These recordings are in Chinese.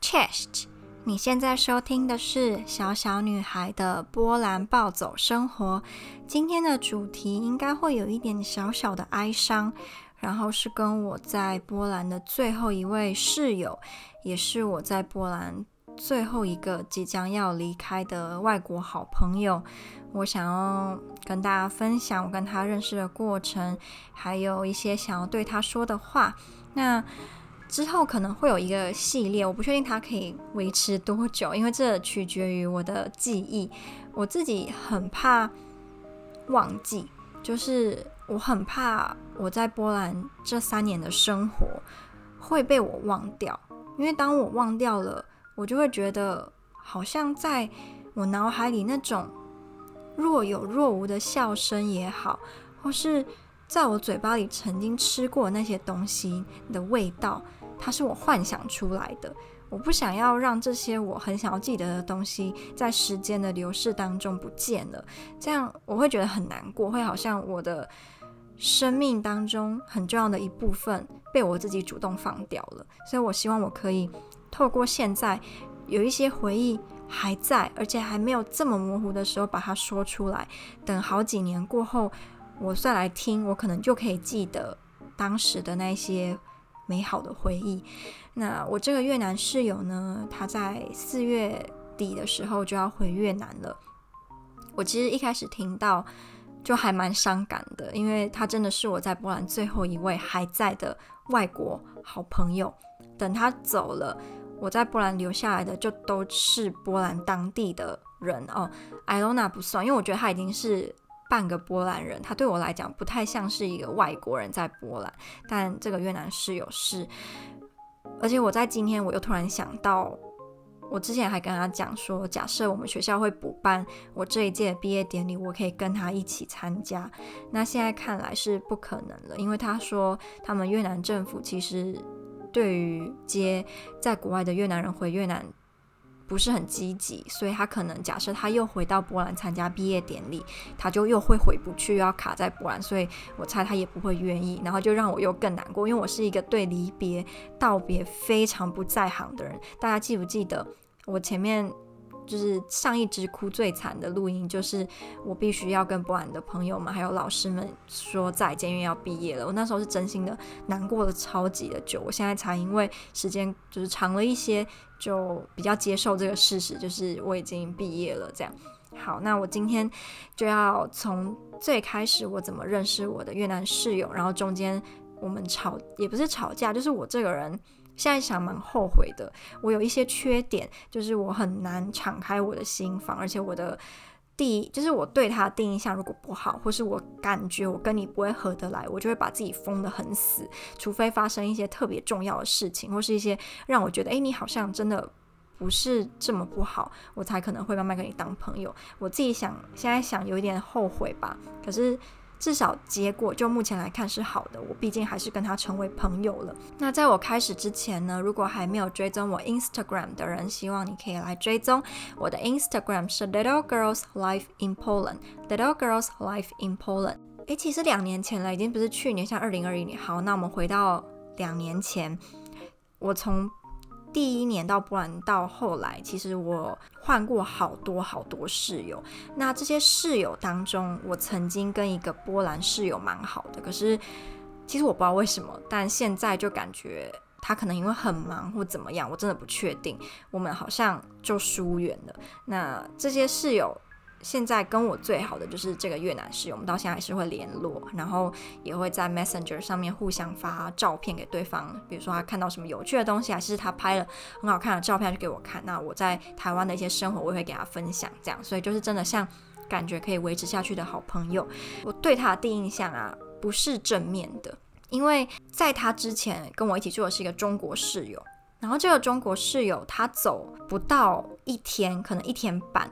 Chest，你现在收听的是小小女孩的波兰暴走生活。今天的主题应该会有一点小小的哀伤，然后是跟我在波兰的最后一位室友，也是我在波兰最后一个即将要离开的外国好朋友。我想要跟大家分享我跟他认识的过程，还有一些想要对他说的话。那之后可能会有一个系列，我不确定它可以维持多久，因为这取决于我的记忆。我自己很怕忘记，就是我很怕我在波兰这三年的生活会被我忘掉，因为当我忘掉了，我就会觉得好像在我脑海里那种若有若无的笑声也好，或是在我嘴巴里曾经吃过那些东西的味道。它是我幻想出来的，我不想要让这些我很想要记得的东西在时间的流逝当中不见了，这样我会觉得很难过，会好像我的生命当中很重要的一部分被我自己主动放掉了。所以我希望我可以透过现在有一些回忆还在，而且还没有这么模糊的时候把它说出来，等好几年过后我再来听，我可能就可以记得当时的那些。美好的回忆。那我这个越南室友呢，他在四月底的时候就要回越南了。我其实一开始听到就还蛮伤感的，因为他真的是我在波兰最后一位还在的外国好朋友。等他走了，我在波兰留下来的就都是波兰当地的人哦。艾罗娜不算，因为我觉得他已经是。半个波兰人，他对我来讲不太像是一个外国人在波兰，但这个越南室友是。而且我在今天我又突然想到，我之前还跟他讲说，假设我们学校会补办我这一届毕业典礼，我可以跟他一起参加。那现在看来是不可能了，因为他说他们越南政府其实对于接在国外的越南人回越南。不是很积极，所以他可能假设他又回到波兰参加毕业典礼，他就又会回不去，又要卡在波兰，所以我猜他也不会愿意，然后就让我又更难过，因为我是一个对离别道别非常不在行的人。大家记不记得我前面？就是上一支哭最惨的录音，就是我必须要跟波兰的朋友们还有老师们说再见，因为要毕业了。我那时候是真心的难过了超级的久，我现在才因为时间就是长了一些，就比较接受这个事实，就是我已经毕业了。这样好，那我今天就要从最开始我怎么认识我的越南室友，然后中间我们吵也不是吵架，就是我这个人。现在想蛮后悔的，我有一些缺点，就是我很难敞开我的心房，而且我的第一就是我对他的第一印象如果不好，或是我感觉我跟你不会合得来，我就会把自己封得很死，除非发生一些特别重要的事情，或是一些让我觉得，诶，你好像真的不是这么不好，我才可能会慢慢跟你当朋友。我自己想，现在想有一点后悔吧，可是。至少结果就目前来看是好的，我毕竟还是跟他成为朋友了。那在我开始之前呢，如果还没有追踪我 Instagram 的人，希望你可以来追踪我的 Instagram 是 Little Girls Life in Poland。Little Girls Life in Poland。诶，其实两年前了，已经不是去年，像二零二一年。好，那我们回到两年前，我从。第一年到波兰，到后来，其实我换过好多好多室友。那这些室友当中，我曾经跟一个波兰室友蛮好的，可是其实我不知道为什么，但现在就感觉他可能因为很忙或怎么样，我真的不确定。我们好像就疏远了。那这些室友。现在跟我最好的就是这个越南室友，我们到现在还是会联络，然后也会在 Messenger 上面互相发照片给对方，比如说他看到什么有趣的东西，还是他拍了很好看的照片就给我看。那我在台湾的一些生活，我也会给他分享，这样，所以就是真的像感觉可以维持下去的好朋友。我对他的第一印象啊，不是正面的，因为在他之前跟我一起住的是一个中国室友，然后这个中国室友他走不到一天，可能一天半。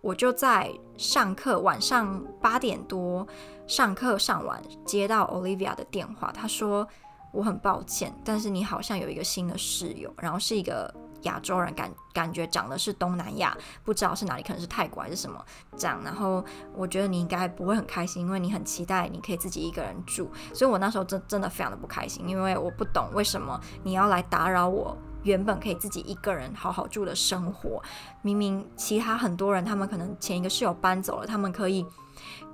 我就在上课，晚上八点多上课上完，接到 Olivia 的电话，她说我很抱歉，但是你好像有一个新的室友，然后是一个亚洲人感感觉长得是东南亚，不知道是哪里，可能是泰国还是什么这样。然后我觉得你应该不会很开心，因为你很期待你可以自己一个人住。所以我那时候真真的非常的不开心，因为我不懂为什么你要来打扰我原本可以自己一个人好好住的生活。明明其他很多人，他们可能前一个室友搬走了，他们可以。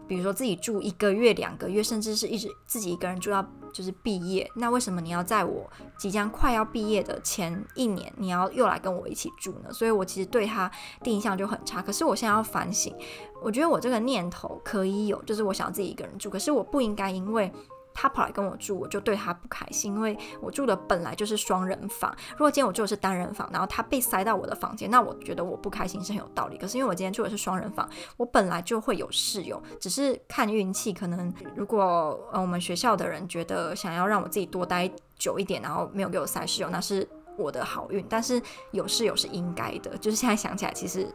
比如说自己住一个月、两个月，甚至是一直自己一个人住到就是毕业，那为什么你要在我即将快要毕业的前一年，你要又来跟我一起住呢？所以我其实对他第一印象就很差。可是我现在要反省，我觉得我这个念头可以有，就是我想要自己一个人住，可是我不应该因为。他跑来跟我住，我就对他不开心，因为我住的本来就是双人房。如果今天我住的是单人房，然后他被塞到我的房间，那我觉得我不开心是很有道理。可是因为我今天住的是双人房，我本来就会有室友，只是看运气。可能如果我们学校的人觉得想要让我自己多待久一点，然后没有给我塞室友，那是我的好运。但是有室友是应该的，就是现在想起来，其实。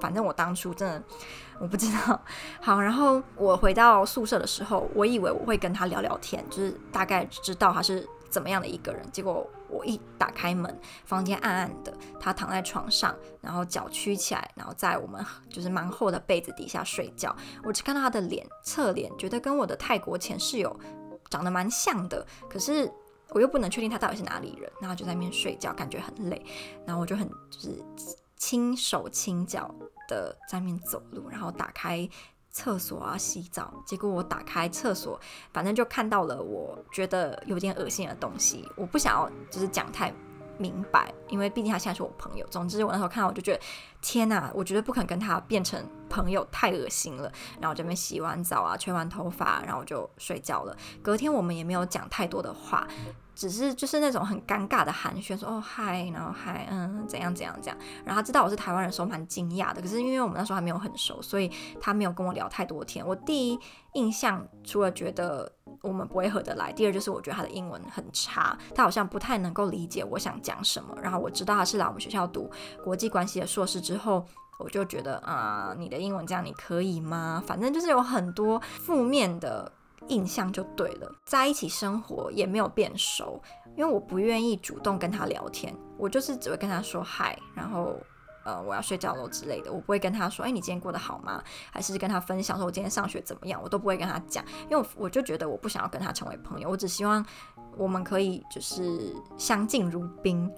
反正我当初真的我不知道。好，然后我回到宿舍的时候，我以为我会跟他聊聊天，就是大概知道他是怎么样的一个人。结果我一打开门，房间暗暗的，他躺在床上，然后脚曲起来，然后在我们就是蛮厚的被子底下睡觉。我只看到他的脸，侧脸，觉得跟我的泰国前室友长得蛮像的，可是我又不能确定他到底是哪里人。然后就在那边睡觉，感觉很累，然后我就很就是轻手轻脚。的在面走路，然后打开厕所啊洗澡，结果我打开厕所，反正就看到了我觉得有点恶心的东西。我不想要就是讲太明白，因为毕竟他现在是我朋友。总之我那时候看到我就觉得天哪，我绝对不肯跟他变成朋友，太恶心了。然后我这边洗完澡啊，吹完头发，然后我就睡觉了。隔天我们也没有讲太多的话。只是就是那种很尴尬的寒暄，说哦嗨，然后嗨，嗯，怎样怎样怎样。然后他知道我是台湾人的时候蛮惊讶的，可是因为我们那时候还没有很熟，所以他没有跟我聊太多天。我第一印象除了觉得我们不会合得来，第二就是我觉得他的英文很差，他好像不太能够理解我想讲什么。然后我知道他是来我们学校读国际关系的硕士之后，我就觉得啊，你的英文这样你可以吗？反正就是有很多负面的。印象就对了，在一起生活也没有变熟，因为我不愿意主动跟他聊天，我就是只会跟他说嗨，然后呃我要睡觉了之类的，我不会跟他说，哎，你今天过得好吗？还是跟他分享说我今天上学怎么样，我都不会跟他讲，因为我我就觉得我不想要跟他成为朋友，我只希望我们可以就是相敬如宾。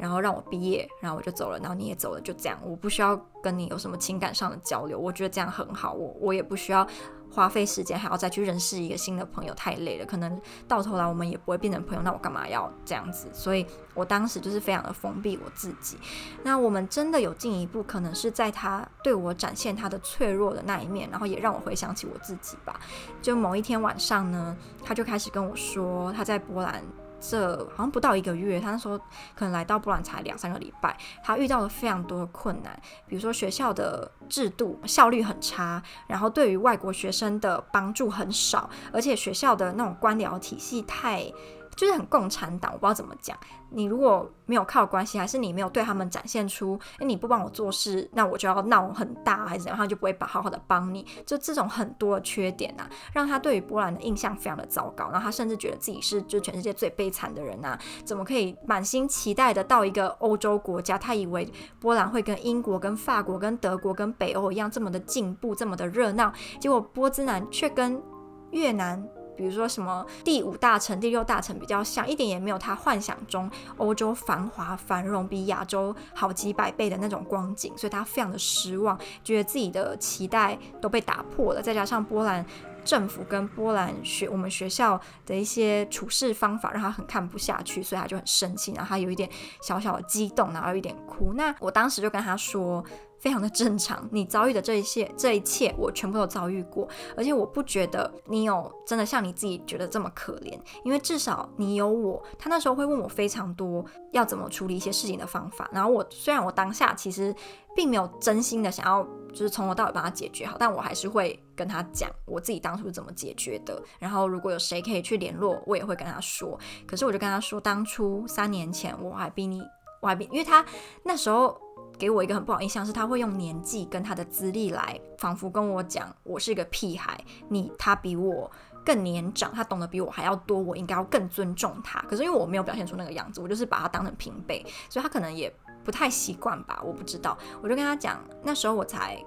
然后让我毕业，然后我就走了，然后你也走了，就这样。我不需要跟你有什么情感上的交流，我觉得这样很好。我我也不需要花费时间还要再去认识一个新的朋友，太累了。可能到头来我们也不会变成朋友，那我干嘛要这样子？所以我当时就是非常的封闭我自己。那我们真的有进一步，可能是在他对我展现他的脆弱的那一面，然后也让我回想起我自己吧。就某一天晚上呢，他就开始跟我说他在波兰。这好像不到一个月，他那时候可能来到波兰才两三个礼拜，他遇到了非常多的困难，比如说学校的制度效率很差，然后对于外国学生的帮助很少，而且学校的那种官僚体系太。就是很共产党，我不知道怎么讲。你如果没有靠关系，还是你没有对他们展现出，诶，你不帮我做事，那我就要闹很大，还是怎样，他就不会把好好的帮你。就这种很多的缺点啊，让他对于波兰的印象非常的糟糕。然后他甚至觉得自己是就全世界最悲惨的人啊，怎么可以满心期待的到一个欧洲国家？他以为波兰会跟英国、跟法国、跟德国、跟北欧一样这么的进步，这么的热闹，结果波兹南却跟越南。比如说什么第五大城、第六大城比较像，一点也没有他幻想中欧洲繁华繁荣，比亚洲好几百倍的那种光景，所以他非常的失望，觉得自己的期待都被打破了。再加上波兰政府跟波兰学我们学校的一些处事方法，让他很看不下去，所以他就很生气，然后他有一点小小的激动，然后有一点哭。那我当时就跟他说。非常的正常，你遭遇的这一切，这一切我全部都遭遇过，而且我不觉得你有真的像你自己觉得这么可怜，因为至少你有我。他那时候会问我非常多要怎么处理一些事情的方法，然后我虽然我当下其实并没有真心的想要就是从头到尾帮他解决好，但我还是会跟他讲我自己当初是怎么解决的。然后如果有谁可以去联络，我也会跟他说。可是我就跟他说，当初三年前我还比你，我还比，因为他那时候。给我一个很不好印象是，他会用年纪跟他的资历来，仿佛跟我讲我是一个屁孩。你他比我更年长，他懂得比我还要多，我应该要更尊重他。可是因为我没有表现出那个样子，我就是把他当成平辈，所以他可能也不太习惯吧，我不知道。我就跟他讲，那时候我才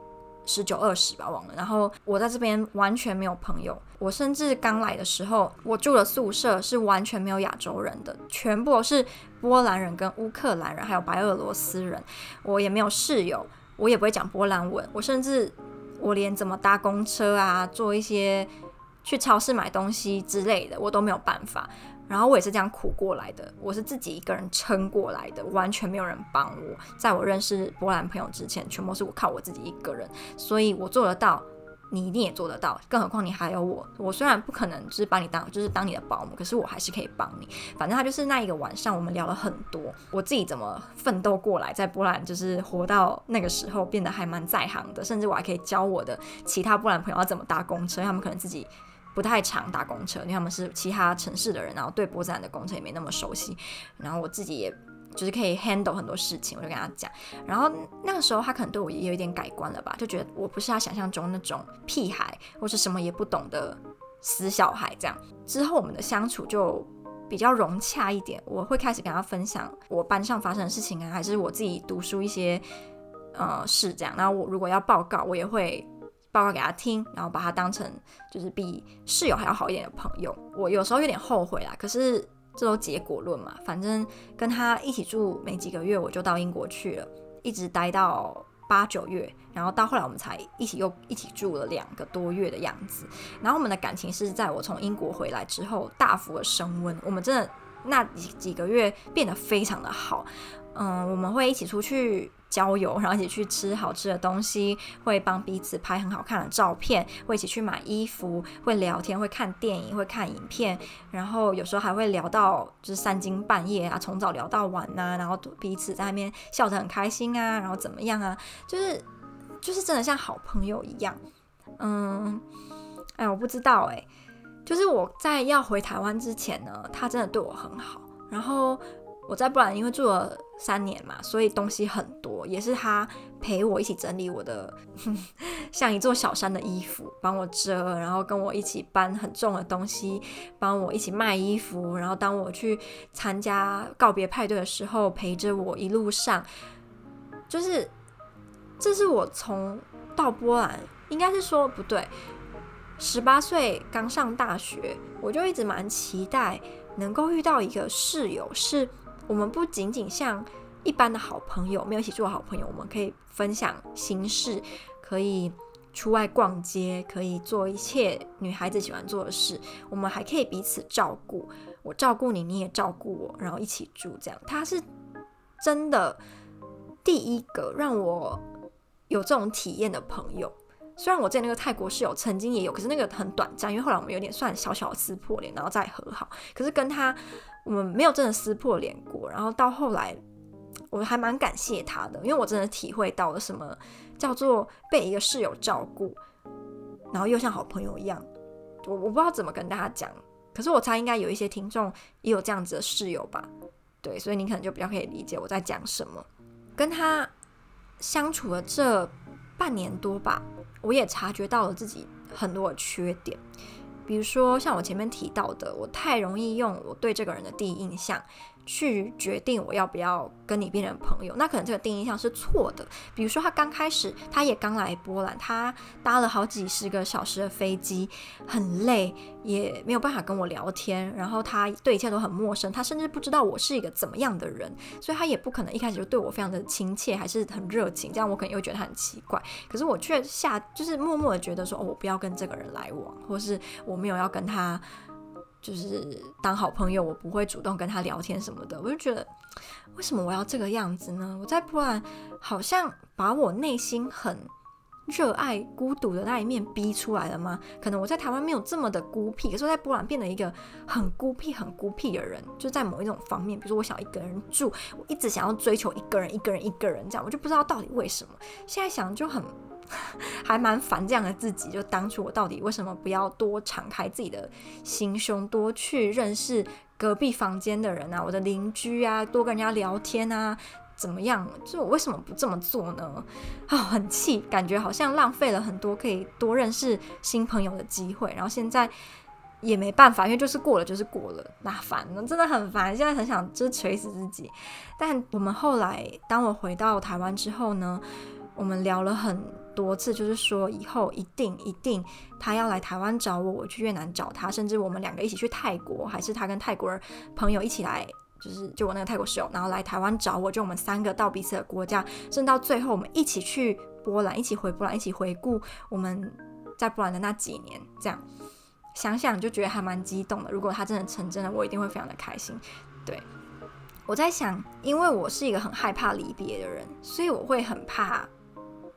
十九二十吧，忘了。然后我在这边完全没有朋友，我甚至刚来的时候，我住的宿舍是完全没有亚洲人的，全部都是波兰人跟乌克兰人，还有白俄罗斯人。我也没有室友，我也不会讲波兰文，我甚至我连怎么搭公车啊，做一些去超市买东西之类的，我都没有办法。然后我也是这样苦过来的，我是自己一个人撑过来的，完全没有人帮我。在我认识波兰朋友之前，全部是我靠我自己一个人，所以我做得到，你一定也做得到。更何况你还有我，我虽然不可能就是把你当就是当你的保姆，可是我还是可以帮你。反正他就是那一个晚上，我们聊了很多，我自己怎么奋斗过来，在波兰就是活到那个时候，变得还蛮在行的，甚至我还可以教我的其他波兰朋友要怎么搭公车，他们可能自己。不太常搭公车，因为他们是其他城市的人，然后对波兰的公车也没那么熟悉。然后我自己也就是可以 handle 很多事情，我就跟他讲。然后那个时候他可能对我也有一点改观了吧，就觉得我不是他想象中那种屁孩或是什么也不懂的死小孩这样。之后我们的相处就比较融洽一点，我会开始跟他分享我班上发生的事情啊，还是我自己读书一些呃事这样。然后我如果要报告，我也会。报告给他听，然后把他当成就是比室友还要好一点的朋友。我有时候有点后悔啦，可是这都结果论嘛。反正跟他一起住没几个月，我就到英国去了，一直待到八九月，然后到后来我们才一起又一起住了两个多月的样子。然后我们的感情是在我从英国回来之后大幅的升温，我们真的那几几个月变得非常的好。嗯，我们会一起出去。郊游，然后一起去吃好吃的东西，会帮彼此拍很好看的照片，会一起去买衣服，会聊天，会看电影，会看影片，然后有时候还会聊到就是三更半夜啊，从早聊到晚呐、啊，然后彼此在那边笑得很开心啊，然后怎么样啊，就是就是真的像好朋友一样，嗯，哎，我不知道哎，就是我在要回台湾之前呢，他真的对我很好，然后。我在波兰因为住了三年嘛，所以东西很多，也是他陪我一起整理我的 像一座小山的衣服，帮我折，然后跟我一起搬很重的东西，帮我一起卖衣服，然后当我去参加告别派对的时候，陪着我一路上，就是这是我从到波兰，应该是说不对，十八岁刚上大学，我就一直蛮期待能够遇到一个室友是。我们不仅仅像一般的好朋友，没有一起做好朋友，我们可以分享心事，可以出外逛街，可以做一切女孩子喜欢做的事。我们还可以彼此照顾，我照顾你，你也照顾我，然后一起住这样。他是真的第一个让我有这种体验的朋友。虽然我在那个泰国室友曾经也有，可是那个很短暂，因为后来我们有点算小小的撕破脸，然后再和好。可是跟他。我们没有真的撕破脸过，然后到后来，我还蛮感谢他的，因为我真的体会到了什么叫做被一个室友照顾，然后又像好朋友一样。我我不知道怎么跟大家讲，可是我猜应该有一些听众也有这样子的室友吧？对，所以你可能就比较可以理解我在讲什么。跟他相处了这半年多吧，我也察觉到了自己很多的缺点。比如说，像我前面提到的，我太容易用我对这个人的第一印象。去决定我要不要跟你变成朋友，那可能这个第一印象是错的。比如说，他刚开始，他也刚来波兰，他搭了好几十个小时的飞机，很累，也没有办法跟我聊天，然后他对一切都很陌生，他甚至不知道我是一个怎么样的人，所以他也不可能一开始就对我非常的亲切，还是很热情，这样我可能又觉得他很奇怪。可是我却下就是默默的觉得说，哦，我不要跟这个人来往，或是我没有要跟他。就是当好朋友，我不会主动跟他聊天什么的。我就觉得，为什么我要这个样子呢？我在波兰好像把我内心很热爱孤独的那一面逼出来了吗？可能我在台湾没有这么的孤僻，可是我在波兰变得一个很孤僻、很孤僻的人。就在某一种方面，比如说我想一个人住，我一直想要追求一个人、一个人、一个人这样，我就不知道到底为什么。现在想就很。还蛮烦这样的自己，就当初我到底为什么不要多敞开自己的心胸，多去认识隔壁房间的人啊，我的邻居啊，多跟人家聊天啊，怎么样？就我为什么不这么做呢？啊、哦，很气，感觉好像浪费了很多可以多认识新朋友的机会。然后现在也没办法，因为就是过了就是过了，那烦了，真的很烦。现在很想就是锤死自己。但我们后来，当我回到台湾之后呢，我们聊了很多次，就是说以后一定一定他要来台湾找我，我去越南找他，甚至我们两个一起去泰国，还是他跟泰国人朋友一起来，就是就我那个泰国室友，然后来台湾找我，就我们三个到彼此的国家，甚至到最后我们一起去波兰，一起回波兰，一起回顾我们在波兰的那几年，这样想想就觉得还蛮激动的。如果他真的成真了，我一定会非常的开心。对，我在想，因为我是一个很害怕离别的人，所以我会很怕。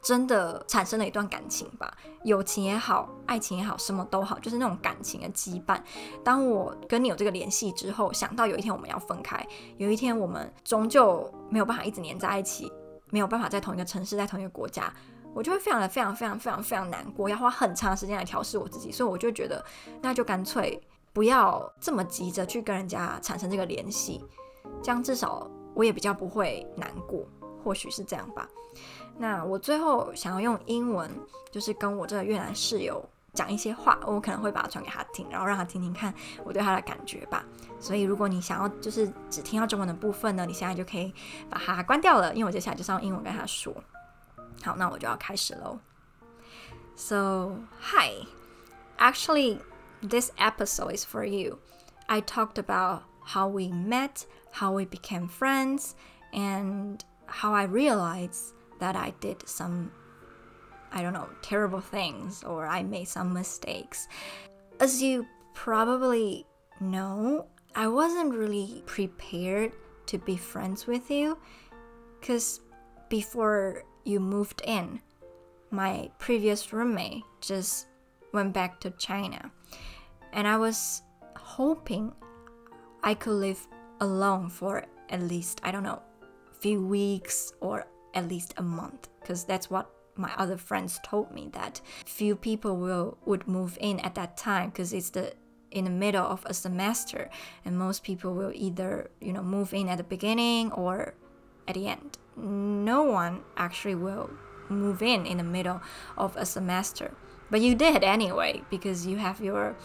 真的产生了一段感情吧，友情也好，爱情也好，什么都好，就是那种感情的羁绊。当我跟你有这个联系之后，想到有一天我们要分开，有一天我们终究没有办法一直黏在一起，没有办法在同一个城市，在同一个国家，我就会非常的非常非常非常非常难过，要花很长时间来调试我自己。所以我就觉得，那就干脆不要这么急着去跟人家产生这个联系，这样至少我也比较不会难过，或许是这样吧。那我最后想要用英文，就是跟我这个越南室友讲一些话，我可能会把它传给他听，然后让他听听看我对他的感觉吧。所以如果你想要就是只听到中文的部分呢，你现在就可以把它关掉了，因为我接下来就是用英文跟他说。好，那我就要开始喽。So, hi. Actually, this episode is for you. I talked about how we met, how we became friends, and how I realized that I did some, I don't know, terrible things or I made some mistakes. As you probably know, I wasn't really prepared to be friends with you because before you moved in, my previous roommate just went back to China. And I was hoping I could live alone for at least, I don't know, few weeks or at least a month because that's what my other friends told me that few people will would move in at that time because it's the in the middle of a semester and most people will either you know move in at the beginning or at the end. No one actually will move in in the middle of a semester. But you did anyway because you have your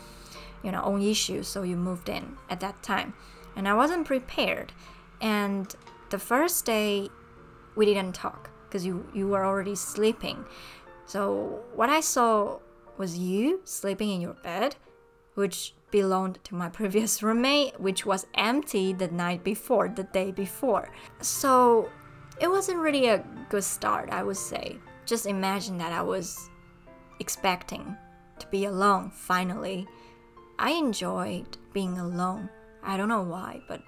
you know own issues so you moved in at that time. And i wasn't prepared. And the first day we didn't talk because you you were already sleeping. So what I saw was you sleeping in your bed, which belonged to my previous roommate, which was empty the night before, the day before. So it wasn't really a good start, I would say. Just imagine that I was expecting to be alone finally. I enjoyed being alone. I don't know why, but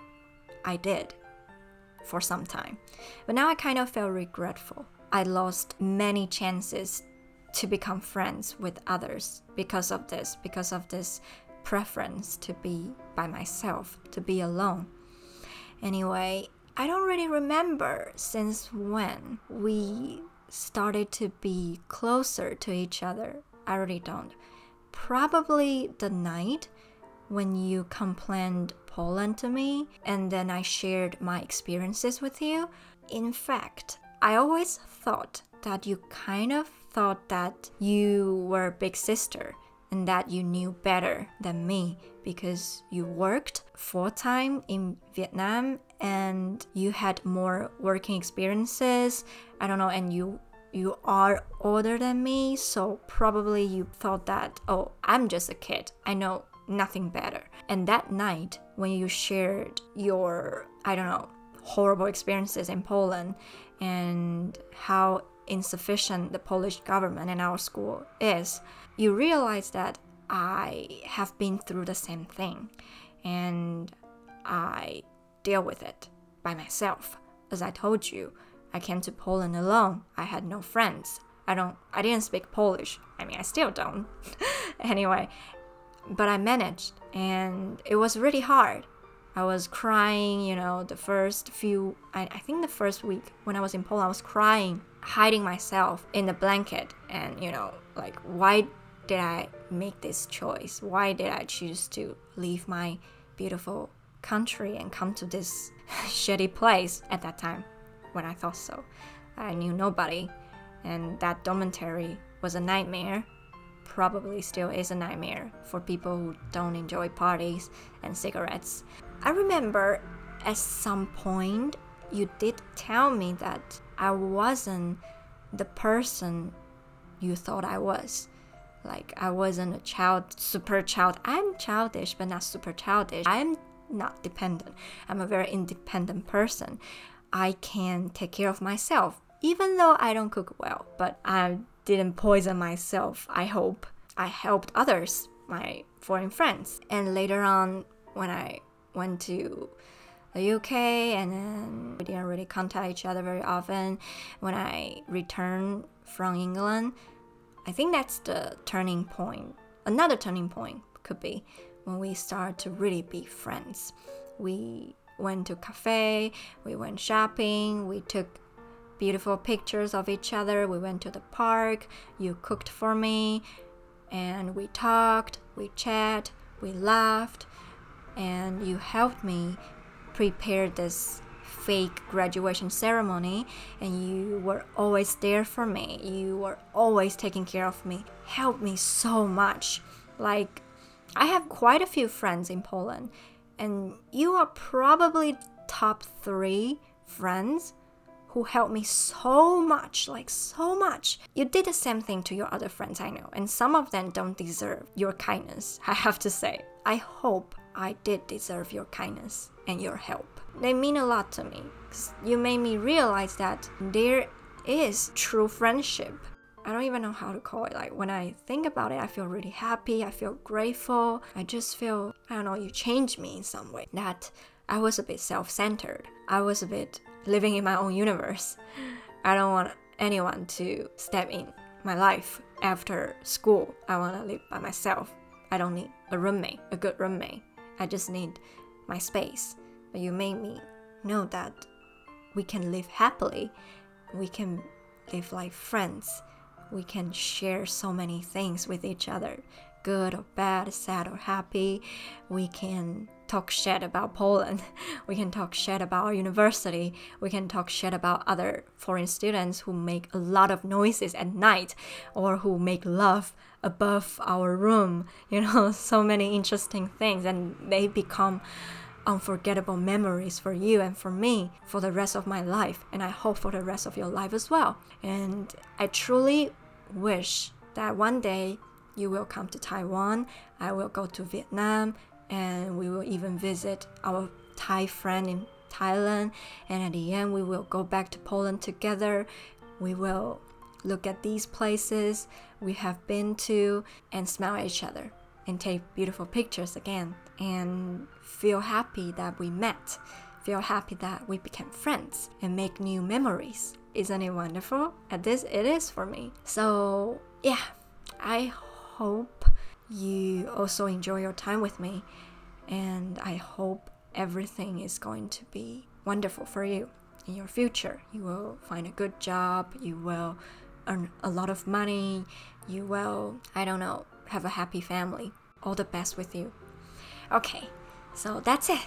I did for some time. But now I kind of feel regretful. I lost many chances to become friends with others because of this, because of this preference to be by myself, to be alone. Anyway, I don't really remember since when we started to be closer to each other. I really don't. Probably the night when you complained Poland to me and then I shared my experiences with you. In fact, I always thought that you kind of thought that you were big sister and that you knew better than me because you worked full time in Vietnam and you had more working experiences. I don't know, and you you are older than me, so probably you thought that, oh, I'm just a kid. I know nothing better. And that night, when you shared your, I don't know, horrible experiences in Poland and how insufficient the Polish government and our school is, you realize that I have been through the same thing and I deal with it by myself. As I told you, I came to Poland alone. I had no friends. I don't I didn't speak Polish. I mean, I still don't. anyway, but I managed, and it was really hard. I was crying, you know, the first few, I, I think the first week when I was in Poland, I was crying, hiding myself in the blanket, and, you know, like, why did I make this choice? Why did I choose to leave my beautiful country and come to this shitty place at that time when I thought so? I knew nobody, and that dormitory was a nightmare probably still is a nightmare for people who don't enjoy parties and cigarettes. I remember at some point you did tell me that I wasn't the person you thought I was. Like I wasn't a child, super child. I'm childish, but not super childish. I'm not dependent. I'm a very independent person. I can take care of myself, even though I don't cook well. But I didn't poison myself, I hope. I helped others, my foreign friends. And later on, when I went to the UK and then we didn't really contact each other very often, when I returned from England, I think that's the turning point. Another turning point could be when we start to really be friends. We went to cafe, we went shopping, we took beautiful pictures of each other. We went to the park, you cooked for me, and we talked, we chat, we laughed, and you helped me prepare this fake graduation ceremony and you were always there for me. You were always taking care of me. Helped me so much. Like I have quite a few friends in Poland and you are probably top 3 friends who helped me so much, like so much. You did the same thing to your other friends, I know, and some of them don't deserve your kindness, I have to say. I hope I did deserve your kindness and your help. They mean a lot to me. You made me realize that there is true friendship. I don't even know how to call it. Like when I think about it, I feel really happy. I feel grateful. I just feel, I don't know, you changed me in some way. That I was a bit self centered. I was a bit living in my own universe. I don't want anyone to step in my life after school. I want to live by myself. I don't need a roommate, a good roommate. I just need my space. But you made me know that we can live happily. We can live like friends. We can share so many things with each other good or bad, sad or happy. We can talk shit about Poland. We can talk shit about our university. We can talk shit about other foreign students who make a lot of noises at night or who make love above our room. You know, so many interesting things, and they become unforgettable memories for you and for me for the rest of my life, and I hope for the rest of your life as well. And I truly wish that one day you will come to Taiwan, I will go to Vietnam, and we will even visit our Thai friend in Thailand. And at the end, we will go back to Poland together. We will look at these places we have been to and smile at each other and take beautiful pictures again and feel happy that we met. Feel happy that we became friends and make new memories. Isn't it wonderful? At this, it is for me. So, yeah, I hope you also enjoy your time with me. And I hope everything is going to be wonderful for you in your future. You will find a good job, you will earn a lot of money, you will, I don't know, have a happy family. All the best with you. Okay, so that's it.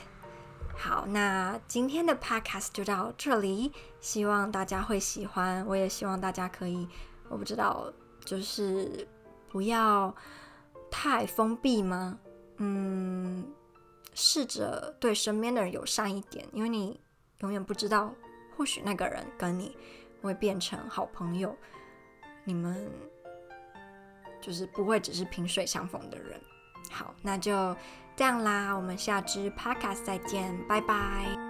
好，那今天的 podcast 就到这里，希望大家会喜欢。我也希望大家可以，我不知道，就是不要。 太封闭吗？嗯，试着对身边的人友善一点，因为你永远不知道，或许那个人跟你会变成好朋友，你们就是不会只是萍水相逢的人。好，那就这样啦，我们下支 Podcast 再见，拜拜。